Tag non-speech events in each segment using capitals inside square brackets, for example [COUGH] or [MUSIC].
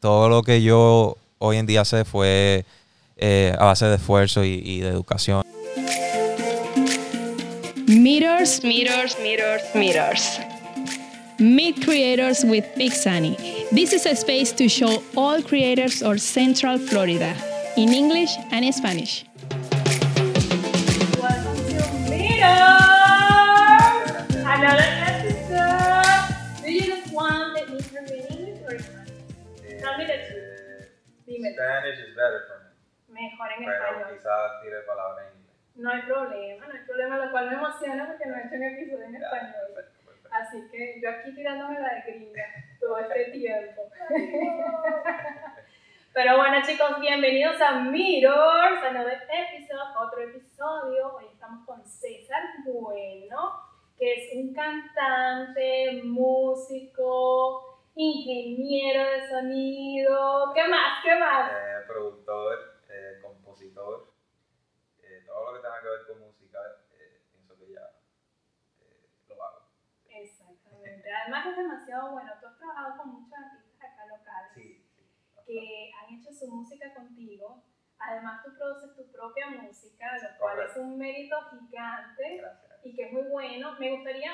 todo lo que yo hoy en día sé fue eh, a base de esfuerzo y, y de educación. Mirrors, mirrors, mirrors, mirrors. Meet creators with Big Sunny. This is a space to show all creators of Central Florida in English and Spanish. Dime. Spanish is better for me, Mejor en pero español. quizás tire palabras en inglés. No hay problema, no hay problema, lo cual me emociona porque no he hecho un episodio en español. perfecto, perfecto. Así que yo aquí tirándome la de gringa todo este tiempo. [LAUGHS] Pero bueno chicos, bienvenidos a Mirrors, a nuevo episodio, otro episodio. Hoy estamos con César Bueno, que es un cantante, músico, ingeniero de sonido. ¿Qué más? ¿Qué más? Eh, productor, eh, compositor, eh, todo lo que tenga que ver con música, pienso que ya lo hago. Exactamente. Además es demasiado bueno. Tú has trabajado con muchos artistas acá locales. Sí, sí. que han hecho su música contigo. Además, tú produces tu propia música, lo cual Correcto. es un mérito gigante Gracias. y que es muy bueno. Me gustaría,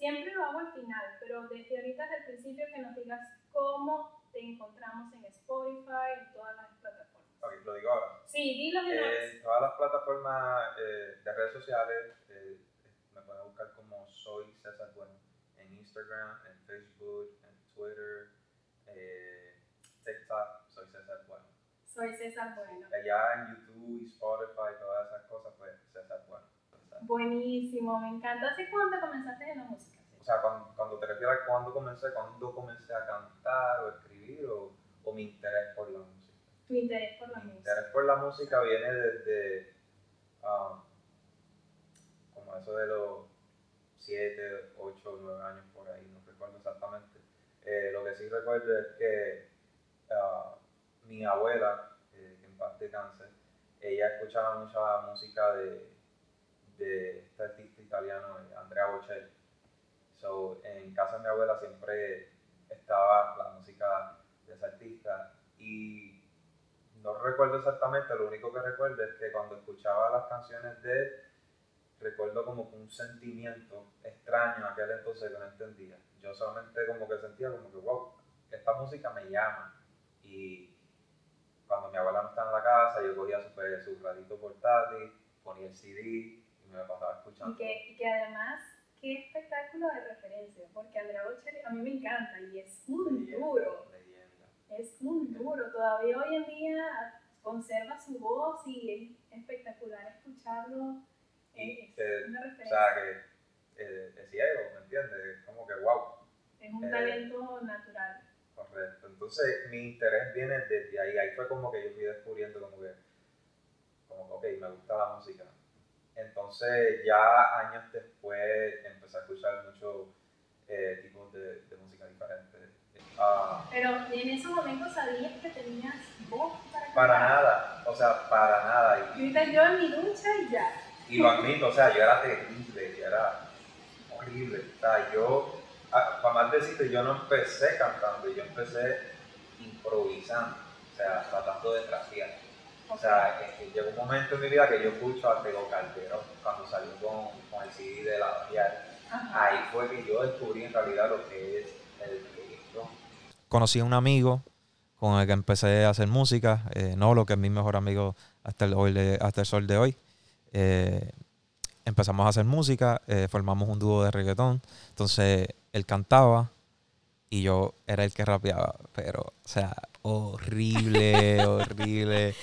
siempre lo hago al final, pero desde ahorita, desde el principio, que nos digas cómo te encontramos en Spotify, en todas las plataformas. Ok, lo digo ahora. Sí, dilo de Eh, en todas las plataformas eh, de redes sociales eh, me pueden buscar como Soy César Bueno. En Instagram, en Facebook, en Twitter, eh, TikTok, Soy César Bueno. Soy César Bueno. Allá en YouTube y Spotify, todas esas cosas, pues César Bueno. Buenísimo, me encanta. ¿Hace cuánto comenzaste en la música? O sea, cuando, cuando te refieres a cuándo comencé, cuándo comencé a cantar o escribir o, o mi interés por la música. Tu interés por la Mi música. interés por la música viene desde um, como eso de los 7, 8, 9 años por ahí, no recuerdo exactamente. Eh, lo que sí recuerdo es que ah, mi abuela, eh, que en paz descanse, ella escuchaba mucha música de, de este artista italiano, eh, Andrea Bocelli. So, en casa de mi abuela siempre estaba la música de ese artista y no recuerdo exactamente, lo único que recuerdo es que cuando escuchaba las canciones de él, recuerdo como un sentimiento extraño aquel entonces que no entendía. Yo solamente como que sentía como que, wow, esta música me llama. Y cuando mi abuela no estaba en la casa, yo cogía su, su radito portátil, ponía el CD y me pasaba escuchando. Y que, y que además, qué espectáculo de referencia, porque Andrea Bocelli a mí me encanta y es un Leyenda, duro, leyenda. es un duro. Todavía hoy en día conserva su voz y es espectacular escucharlo. Y Es una o referencia, sea, que eh, es ciego, ¿me entiendes? Es como que, wow, es un eh, talento natural. Correcto. Entonces, mi interés viene desde ahí. Ahí fue como que yo fui descubriendo como que, como que, ok, me gusta la música. Entonces, ya años después, empecé a escuchar muchos eh, tipos de, de música diferentes. Ah, Pero en esos momentos sabías que tenías voz para cantar. para nada, o sea, para nada. Y ahorita yo en mi ducha y ya. y lo admito, o sea, yo era terrible, yo era horrible. O sea, yo, para más decirte, yo no empecé cantando, yo empecé improvisando, o sea, tratando de trastear. O sea, que- que llegó un momento en mi vida que yo escucho a Tego Calderón cuando salió con, con el CD de la. Ajá. Ahí fue que yo descubrí en realidad lo que es el reggaetón. Conocí a un amigo con el que empecé a hacer música, eh, Nolo, que es mi mejor amigo hasta el, hoy de- hasta el sol de hoy. Eh, empezamos a hacer música, eh, formamos un dúo de reggaetón. Entonces él cantaba y yo era el que rapeaba, pero, o sea, horrible, [LAUGHS] horrible,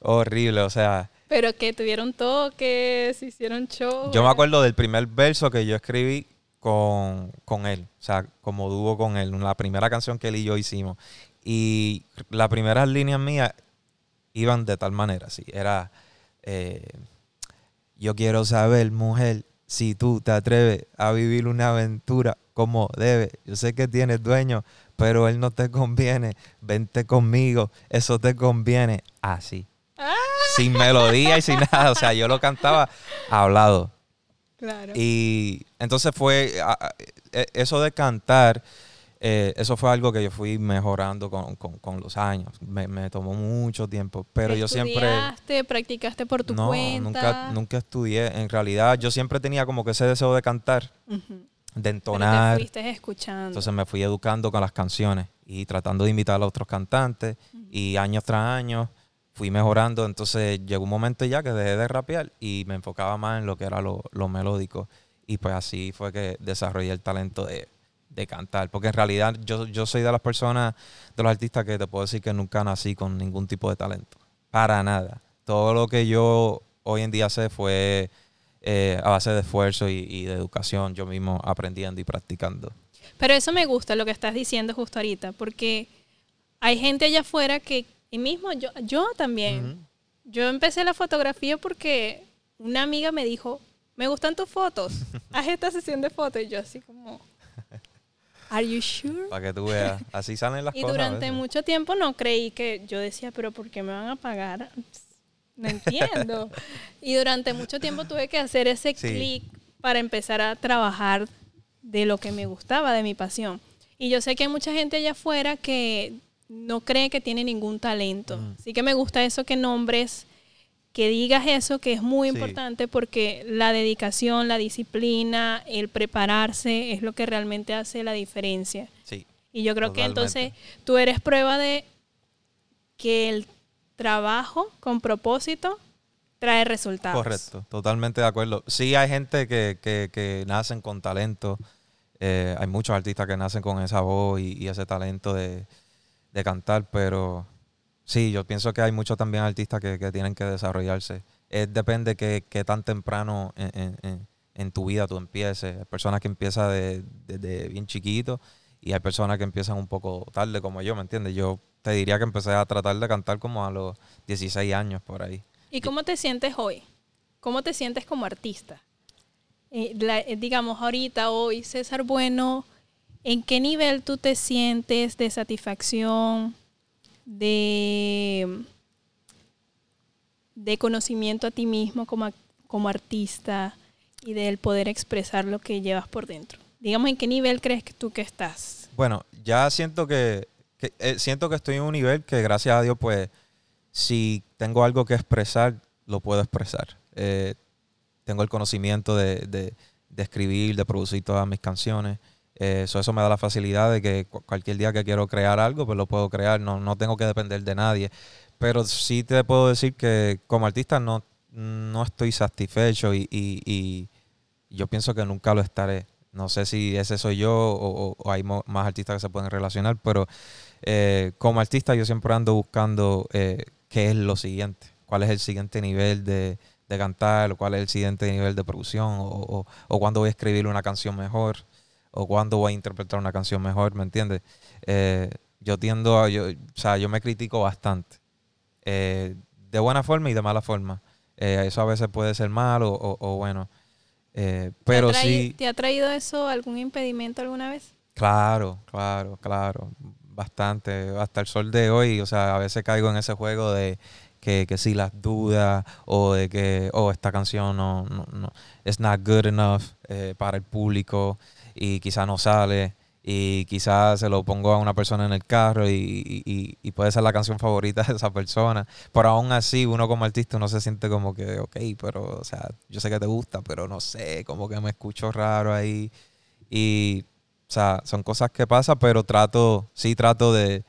horrible. O sea, Pero que tuvieron toques, hicieron show. yo me acuerdo del primer verso que yo escribí con, con él, o sea, como dúo con él, la primera canción que él y yo hicimos. Y las primeras líneas mías iban de tal manera, sí, era, eh, yo quiero saber, mujer, si tú te atreves a vivir una aventura como debe. Yo sé que tienes dueño, pero él no te conviene. Vente conmigo, eso te conviene. Así. Ah. Sin melodía y sin nada. O sea, yo lo cantaba hablado. Claro. Y entonces fue e- eso de cantar eh, eso fue algo que yo fui mejorando con, con- con los años. Me, me tomó mucho tiempo, pero yo siempre... ¿Estudiaste, practicaste por tu no, cuenta? nunca, nunca estudié. En realidad, yo siempre tenía como que ese deseo de cantar. De Pero te entonar. fuiste escuchando. Entonces me fui educando con las canciones y tratando de imitar a otros cantantes. Y años tras años fui mejorando. Entonces llegó un momento ya que dejé de rapear y me enfocaba más en lo que era lo, lo melódico. Y pues así fue que desarrollé el talento de, de cantar. Porque en realidad yo, yo soy de las personas, de los artistas que te puedo decir que nunca nací con ningún tipo de talento. Para nada. Todo lo que yo hoy en día sé fue eh, a base de esfuerzo y, y de educación, yo mismo aprendiendo y practicando. Pero eso me gusta lo que estás diciendo justo ahorita, porque hay gente allá afuera que, y mismo yo, yo también, yo empecé la fotografía porque una amiga me dijo, me gustan tus fotos, [LAUGHS] haz esta sesión de fotos, y yo así como, ¿Are you sure? Para que tú veas. Así salen las Y cosas. a durante mucho tiempo no creí que yo decía, pero ¿por qué me van a pagar? No [LAUGHS] entiendo. y durante mucho tiempo tuve que hacer ese Sí. clic para empezar a trabajar de lo que me gustaba, de mi pasión. Y yo sé que hay mucha gente allá afuera que no cree que tiene ningún talento. Así que me gusta eso que nombres, que digas eso, que es muy Sí. importante porque la dedicación, la disciplina, el prepararse es lo que realmente hace la diferencia. Sí. Y yo creo que entonces tú eres prueba de que el trabajo con propósito trae resultados. Correcto, totalmente de acuerdo. Sí hay gente que, que, nacen con talento. eh, hay muchos artistas que nacen con esa voz y, ese talento de, de cantar, pero sí, yo pienso que hay muchos también artistas que, que tienen que desarrollarse. Es, depende que, que tan temprano en, en- en- tu vida tú empieces. Hay personas que empiezan de- desde bien chiquito y hay personas que empiezan un poco tarde, como yo, ¿me entiendes? Yo te diría que empecé a tratar de cantar como a los 16 años por ahí. ¿Y cómo te sientes hoy? ¿Cómo te sientes como artista? Eh, la- eh, digamos, ahorita, hoy, César Bueno, ¿en qué nivel tú te sientes de satisfacción, de, de conocimiento a ti mismo como, como artista y del poder expresar lo que llevas por dentro? Digamos, ¿en qué nivel crees que tú que estás? Bueno, ya siento que, eh, siento que estoy en un nivel que gracias a Dios, pues, si tengo algo que expresar, lo puedo expresar. Eh, tengo el conocimiento de, de- escribir, de producir todas mis canciones. Eh, so eso me da la facilidad de que cu- cualquier día que quiero crear algo, pues lo puedo crear. No, no tengo que depender de nadie. Pero sí te puedo decir que como artista no, no estoy satisfecho y yo pienso que nunca lo estaré. No sé si ese soy yo o, hay más artistas que se pueden relacionar, pero eh, como artista yo siempre ando buscando eh, qué es lo siguiente, cuál es el siguiente nivel de, de cantar, o cuál es el siguiente nivel de producción, o, o, cuándo voy a escribir una canción mejor, o cuándo voy a interpretar una canción mejor, ¿me entiendes? Eh, yo tiendo a, yo, o sea, yo me critico bastante, eh, de buena forma y de mala forma. Eso a veces puede ser malo o bueno. Eh, pero ¿Te sí, ¿Te ha traído eso algún impedimento alguna vez? claro, claro, claro, bastante. Hasta el sol de hoy, o sea, a veces caigo en ese juego de que, que si las dudas o de que, oh, esta canción no, no, no es not good enough eh, para el público y quizá no sale y quizás se lo pongo a una persona en el carro y, y- y- puede ser la canción favorita de esa persona. Pero aún así, uno como artista uno se siente como que, ok, pero, o sea, yo sé que te gusta, pero no sé, como que me escucho raro ahí. Y, o sea, son cosas que pasan, pero trato, sí trato de,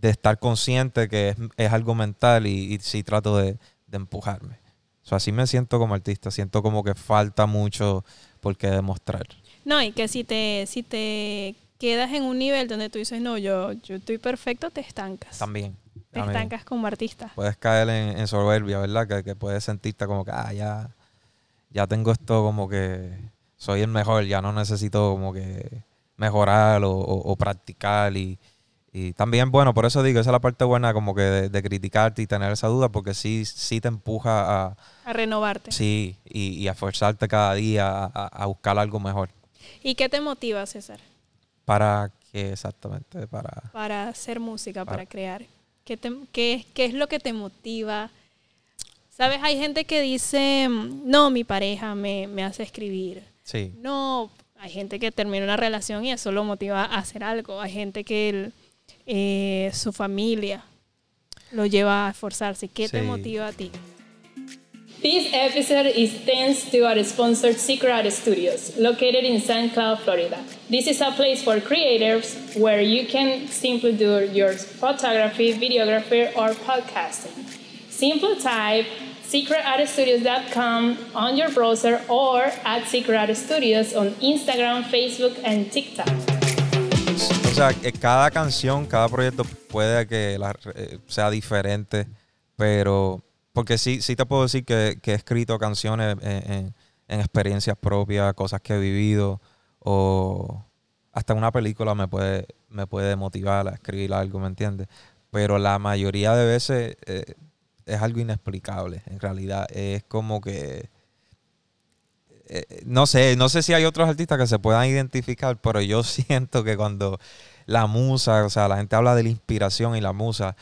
de estar consciente que es, es algo mental y, y sí trato de, de empujarme. O sea, así me siento como artista, siento como que falta mucho por qué demostrar. No, y que si te, si te quedas en un nivel donde tú dices, no, yo, yo estoy perfecto, te estancas. También. Te también. estancas como artista. Puedes caer en, en soberbia, ¿verdad? Que, que puedes sentirte como que, ah, ya, ya tengo esto como que soy el mejor, ya no necesito como que mejorar o, o- o practicar y, y también, bueno, por eso digo, esa es la parte buena como que de, de criticarte y tener esa duda porque sí, sí te empuja a, A renovarte. sí, y, y a esforzarte cada día a, a- a buscar algo mejor. ¿Y qué te motiva, César, ¿Para qué exactamente? Para... para hacer música, para Para- crear? ¿Qué, te- qué, qué es lo que te motiva? ¿Sabes? Hay gente que dice, mm, no, mi pareja me, me hace escribir. Sí. No, Hay gente que termina una relación y eso lo motiva a hacer algo. Hay gente que el- eh, su familia lo lleva a esforzarse. ¿Qué te motiva a ti? This episode is thanks to our sponsor Secret Art Studios, located in St. Cloud, Florida. This is a place for creators where you can simply do your photography, videography, or podcasting. Simply type secretartstudios.com on your browser or at Secret Studios on Instagram, Facebook, and TikTok. O sea, cada canción, cada proyecto puede que la- eh, sea diferente, pero porque sí, sí te puedo decir que, he escrito canciones en, en- en experiencias propias, cosas que he vivido, o hasta una película me puede, me puede motivar a escribir algo, ¿me entiendes? Pero la mayoría de veces eh, es algo inexplicable, en realidad. Es como que eh, no sé, no sé si hay otros artistas que se puedan identificar, pero yo [LAUGHS] siento que cuando la musa, o sea, la gente habla de la inspiración y la musa,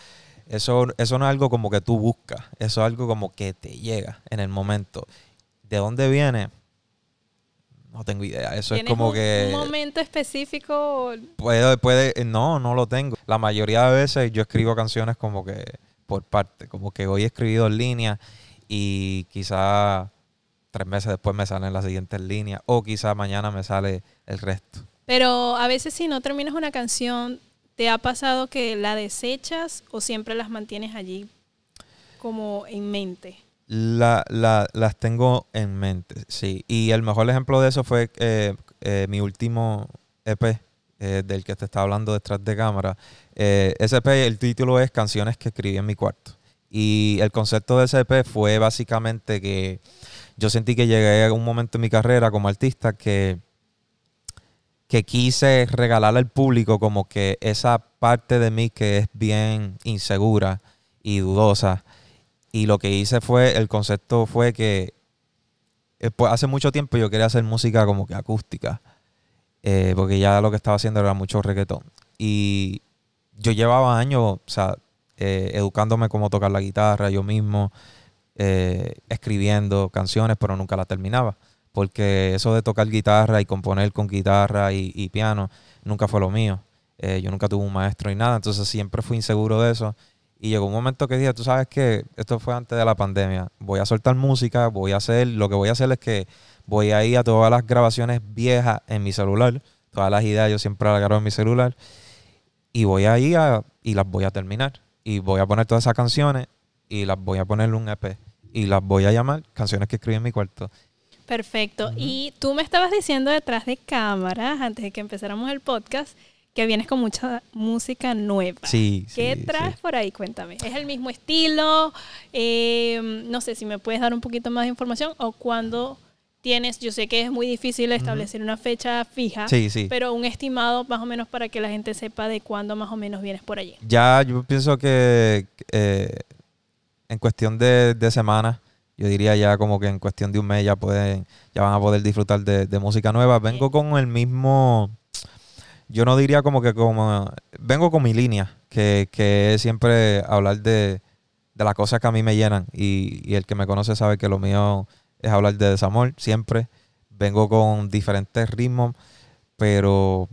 eso, eso no es algo como que tú buscas, eso es algo como que te llega en el momento. ¿De dónde viene? No tengo idea. Eso es ¿Tienes como un, que un momento específico? puede, puede, no, no lo tengo. La mayoría de veces yo escribo canciones como que por parte, como que hoy he escribido en línea y quizá tres meses después me salen las siguientes líneas o quizá mañana me sale el resto. Pero a veces si no terminas una canción, ¿te ha pasado que la desechas o siempre las mantienes allí como en mente? La, la- las tengo en mente, sí. Y el mejor ejemplo de eso fue eh, eh, mi último EP, eh, del que te estaba hablando detrás de cámara. Ese EP, el título es Canciones que escribí en mi cuarto. Y el concepto de ese EP fue básicamente que yo sentí que llegué a un momento en mi carrera como artista que, que quise regalarle al público como que esa parte de mí que es bien insegura y dudosa. Y lo que hice fue, el concepto fue que eh, pues, hace mucho tiempo yo quería hacer música como que acústica. eh, porque ya lo que estaba haciendo era mucho reggaetón. Y yo llevaba años, eh, educándome cómo tocar la guitarra yo mismo, escribiendo canciones, pero nunca las terminaba. Porque eso de tocar guitarra y componer con guitarra y, piano nunca fue lo mío. Eh, yo nunca tuve un maestro y nada, entonces siempre fui inseguro de eso. Y llegó un momento que dije, tú sabes que esto fue antes de la pandemia, voy a soltar música, voy a hacer, lo que voy a hacer es que voy a ir a todas las grabaciones viejas en mi celular, todas las ideas yo siempre las grabo en mi celular, y voy a ir a, y las voy a terminar. Y voy a poner todas esas canciones y las voy a poner en un EP. Y las voy a llamar canciones que escribí en mi cuarto. Perfecto. Y tú me estabas diciendo detrás de cámaras, antes de que empezáramos el podcast, que vienes con mucha música nueva. Sí, ¿Qué sí, traes sí. por ahí? Cuéntame. ¿Es el mismo estilo? Eh, no sé si me puedes dar un poquito más de información o cuando tienes, yo sé que es muy difícil establecer una fecha fija, Sí, sí. pero un estimado más o menos para que la gente sepa de cuándo más o menos vienes por allí. Ya yo pienso que eh, en cuestión de, de semanas, yo diría ya como que en cuestión de un mes ya pueden, ya van a poder disfrutar de, de música nueva. Vengo con el mismo, yo no diría como que como, vengo con mi línea, que, que es siempre hablar de, de las cosas que a mí me llenan. Y, y el que me conoce sabe que lo mío es hablar de desamor, siempre. Vengo con diferentes ritmos, pero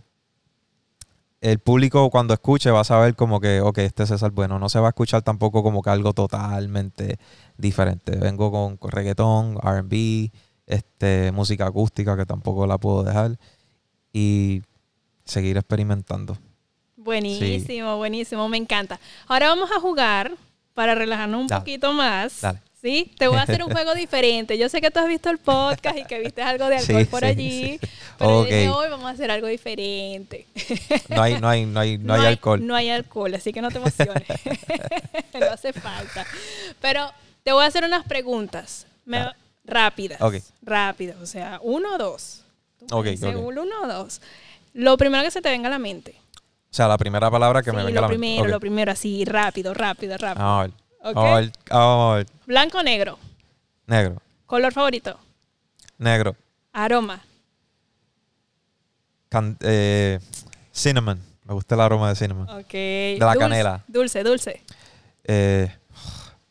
el público cuando escuche va a saber como que, ok, este es César Bueno. No se va a escuchar tampoco como que algo totalmente diferente. Vengo con, reggaetón, RB, este, música acústica que tampoco la puedo dejar. Y seguir experimentando. Buenísimo, buenísimo, me encanta. Ahora vamos a jugar para relajarnos un Dale. poquito más. Dale. Sí, te voy a hacer un [LAUGHS] juego diferente. Yo sé que tú has visto el podcast y que viste algo de alcohol Sí, por sí, allí, sí. pero Ok. desde hoy vamos a hacer algo diferente. No hay, no hay, no hay, no hay alcohol. No hay alcohol, así que no te emociones. [LAUGHS] no hace falta. Pero te voy a hacer unas preguntas me- Dale. rápidas. Rápidas, o sea, uno o dos. Tú Ok, me dices ok. Uno o dos. Lo primero que se te venga a la mente. O sea, la primera palabra que me venga a lo la mente. primero, Ok. lo primero, así, rápido, rápido, rápido. Vamos a ver. Blanco o negro. Negro. Color favorito. Negro. Aroma. Can- eh, cinnamon. Me gusta el aroma de cinnamon. Ok. De la Dulce, canela. Dulce, dulce. Eh,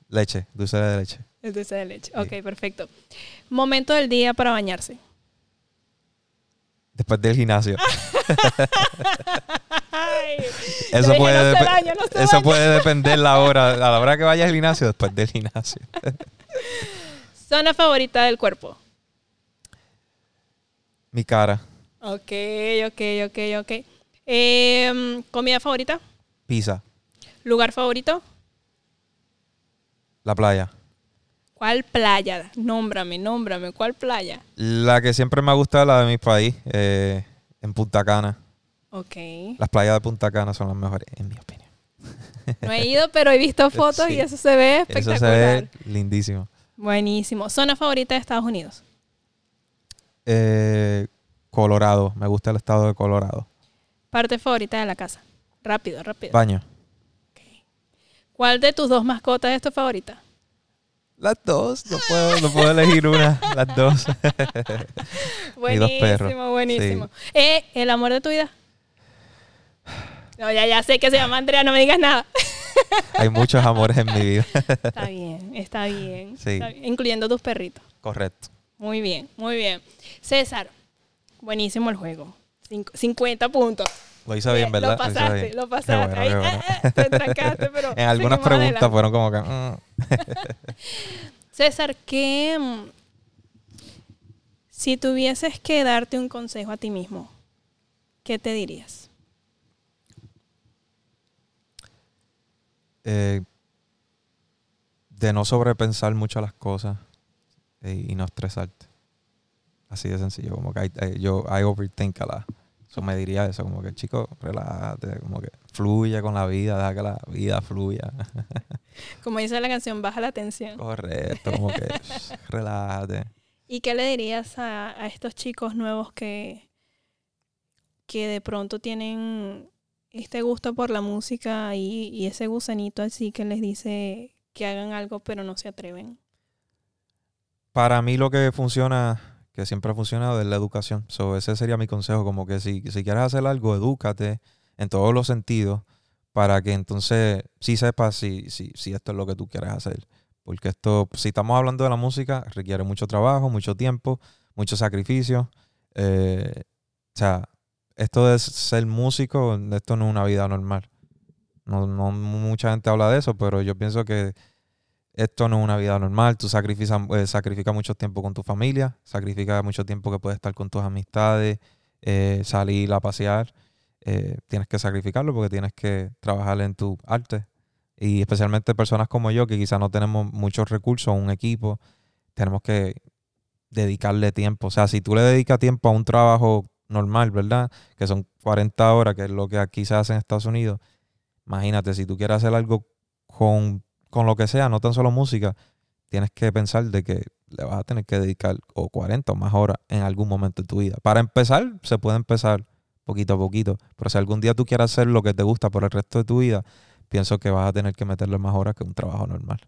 leche. Dulce de leche. El dulce de leche. Ok, perfecto. Momento del día para bañarse. Después del gimnasio. [LAUGHS] Eso puede, no no eso puede depender la hora, a la hora que vayas al gimnasio, después del gimnasio. [LAUGHS] Zona favorita del cuerpo. Mi cara, Ok, ok, ok, ok. Em, comida favorita. pizza, Lugar favorito. la playa. ¿Cuál playa? Nómbrame, nómbrame. ¿Cuál playa? La que siempre me ha gustado, la de mi país, eh, en Punta Cana. Ok. Las playas de Punta Cana son las mejores, en mi opinión. [LAUGHS] No he ido, pero he visto [LAUGHS] fotos Sí. y eso se ve Eso espectacular. se ve lindísimo. Buenísimo. Zona favorita de Estados Unidos. Eh, Colorado, me gusta el estado de Colorado. Parte favorita de la casa. Rápido, rápido. Baño. ¿Cuál de tus dos mascotas es tu favorita? Las dos, no puedo, no puedo elegir una, las dos. [LAUGHS] Mis dos perros. Buenísimo, buenísimo. Eh, ¿El amor de tu vida? No, ya, ya sé que se llama Andrea, no me digas nada. Hay muchos amores en mi vida. [LAUGHS] Está bien, está bien. Sí. está bien, Incluyendo tus perritos. Correcto. Muy bien, muy bien. César, buenísimo el juego. Cinco- 50 puntos. Lo hice bien, Eh, ¿verdad? Lo pasaste, bien. lo pasaste. bueno, Ahí, qué bueno. eh, eh, te trancaste, pero [LAUGHS] En algunas preguntas adelante. fueron como que... mm. [LAUGHS] César, ¿qué, mm, si tuvieses que darte un consejo a ti mismo, ¿qué te dirías? eh, de no sobrepensar mucho las cosas y no estresarte. Así de sencillo, como que I- I- yo I overthink a la. Eso me diría eso, como que chico, relájate, como que fluye con la vida, deja que la vida fluya. [LAUGHS] Como dice la canción, baja la tensión. Correcto, como que [LAUGHS] relájate. ¿Y qué le dirías a, a estos chicos nuevos que, que de pronto tienen este gusto por la música y, y ese gusanito así que les dice que hagan algo pero no se atreven? Para mí lo que funciona, que siempre ha funcionado, es la educación. So, ese sería mi consejo, como que si, si quieres hacer algo, edúcate en todos los sentidos para que entonces sí sepas si, si, si esto es lo que tú quieres hacer. Porque esto, si estamos hablando de la música, requiere mucho trabajo, mucho tiempo, mucho sacrificio. Eh, o sea, esto de ser músico, esto no es una vida normal. No, no mucha gente habla de eso, pero yo pienso que esto no es una vida normal. Tú sacrificas, eh, sacrificas mucho tiempo con tu familia, sacrificas mucho tiempo que puedes estar con tus amistades, eh, salir a pasear. Eh, tienes que sacrificarlo porque tienes que trabajar en tu arte. Y especialmente personas como yo, que quizás no tenemos muchos recursos, un equipo, tenemos que dedicarle tiempo. O sea, si tú le dedicas tiempo a un trabajo normal, ¿verdad? Que son 40 horas, que es lo que aquí se hace en Estados Unidos. Imagínate, si tú quieres hacer algo con, con lo que sea, no tan solo música, tienes que pensar de que le vas a tener que dedicar o 40 o más horas en algún momento de tu vida. Para empezar, se puede empezar poquito a poquito, pero si algún día tú quieres hacer lo que te gusta por el resto de tu vida, pienso que vas a tener que meterle más horas que un trabajo normal.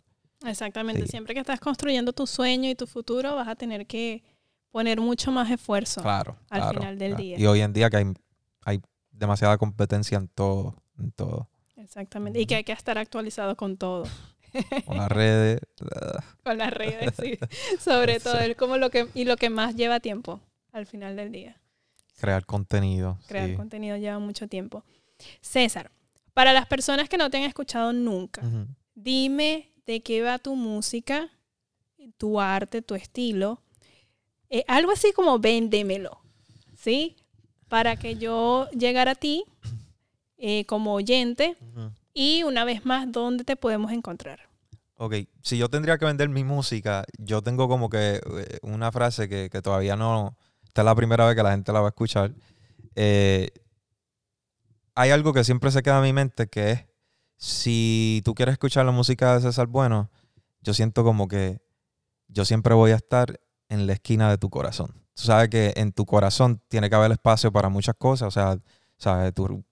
Exactamente. Sí. Siempre que estás construyendo tu sueño y tu futuro, vas a tener que poner mucho más esfuerzo. Claro. al claro, final del claro. día. Y hoy en día que hay, hay demasiada competencia en todo, en todo. Exactamente. Y que hay que estar actualizado con todo. [LAUGHS] Con las redes. [LAUGHS] Con las redes, sí. [LAUGHS] Sobre todo, Sí. es como lo que, y lo que más lleva tiempo al final del día. crear contenido. Crear sí. contenido lleva mucho tiempo. César, para las personas que no te han escuchado nunca, dime de qué va tu música, tu arte, tu estilo. Eh, algo así como véndemelo, ¿sí? Para que yo llegara a ti eh, como oyente. Y una vez más, ¿dónde te podemos encontrar? Ok, si yo tendría que vender mi música, yo tengo como que eh, una frase que, que todavía no, esta es la primera vez que la gente la va a escuchar. Eh, hay algo que siempre se queda en mi mente que es, si tú quieres escuchar la música de César Bueno, yo siento como que yo siempre voy a estar en la esquina de tu corazón. Tú sabes que en tu corazón tiene que haber espacio para muchas cosas, o sea, sabes, tu,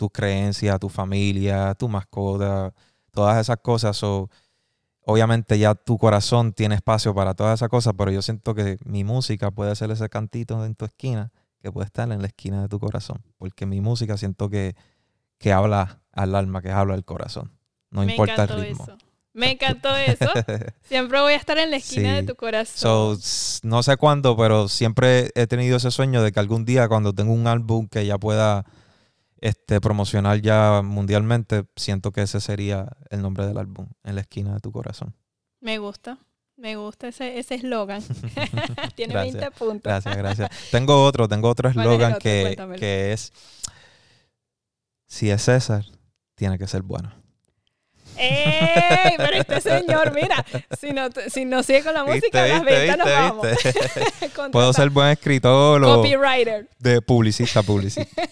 tus creencias, tu familia, tu mascota, todas esas cosas. So, obviamente ya tu corazón tiene espacio para todas esas cosas, pero yo siento que mi música puede ser ese cantito en tu esquina que puede estar en la esquina de tu corazón, porque mi música siento que, que habla al alma, que habla al corazón. No Me importa el encantó ritmo. eso. Me encantó eso. [LAUGHS] Siempre voy a estar en la esquina de tu corazón. So, no sé cuándo, pero siempre he tenido ese sueño de que algún día cuando tenga un álbum que ya pueda este, promocionar ya mundialmente, siento que ese sería el nombre del álbum, En la esquina de tu corazón. Me gusta. Me gusta ese ese eslogan. [LAUGHS] [LAUGHS] Tiene Gracias. 20 puntos. Gracias, gracias. tengo otro, tengo otro ¿Cuál es el eslogan que, Cuéntamelo. que es, si es César, tiene que ser bueno. ¡Ey! Pero este señor, mira, si no, si no sigue con la música, las ventas nos vamos. [LAUGHS] Puedo ser buen escritor o Copywriter. de publicista, publicista.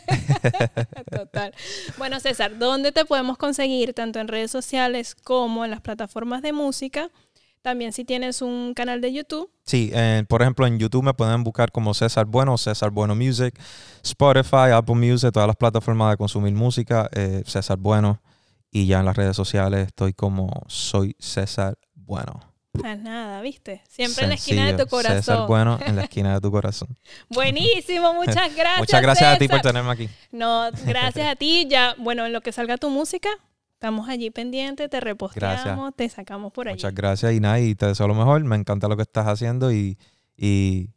[LAUGHS] Total. Bueno, César, ¿dónde te podemos conseguir tanto en redes sociales como en las plataformas de música? También si tienes un canal de YouTube. Sí, eh, por ejemplo, en YouTube me pueden buscar como César Bueno, César Bueno Music, Spotify, Apple Music, todas las plataformas de consumir música, eh, César Bueno. Y ya en las redes sociales estoy como Soy César Bueno. Ah, nada, ¿viste? Siempre en la esquina de tu corazón. César Bueno en la [LAUGHS] esquina de tu corazón. Buenísimo, [LAUGHS] muchas gracias. Muchas gracias a ti por tenerme aquí. No, gracias a ti. Ya, bueno, en lo que salga tu música, estamos allí pendientes, te reposteamos, te sacamos por allí. Muchas gracias y nada, y te deseo lo mejor. Me encanta lo que estás haciendo y, y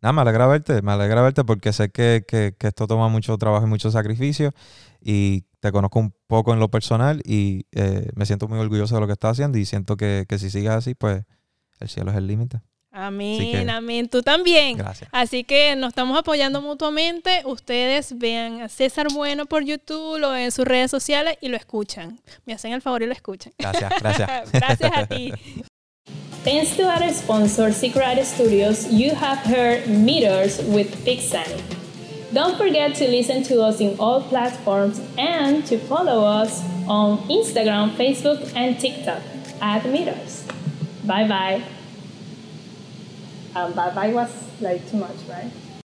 nada, me alegra verte, me alegra verte porque sé que, que- que esto toma mucho trabajo y mucho sacrificio y te conozco un poco en lo personal y eh, me siento muy orgulloso de lo que estás haciendo y siento que, que si sigues así, pues el cielo es el límite. Amén, que- amén. Tú también. Gracias. Así que nos estamos apoyando mutuamente. Ustedes vean a César Bueno por YouTube, lo ven en sus redes sociales y lo escuchan. Me hacen el favor y lo escuchan. Gracias, gracias. [LAUGHS] Gracias a ti. Thanks to our sponsor, Secret Studios, you have heard Meters with Pixani. Don't forget to listen to us in all platforms and to follow us on Instagram, Facebook, and TikTok at Meters. Bye bye. Um, bye bye was like too much, right?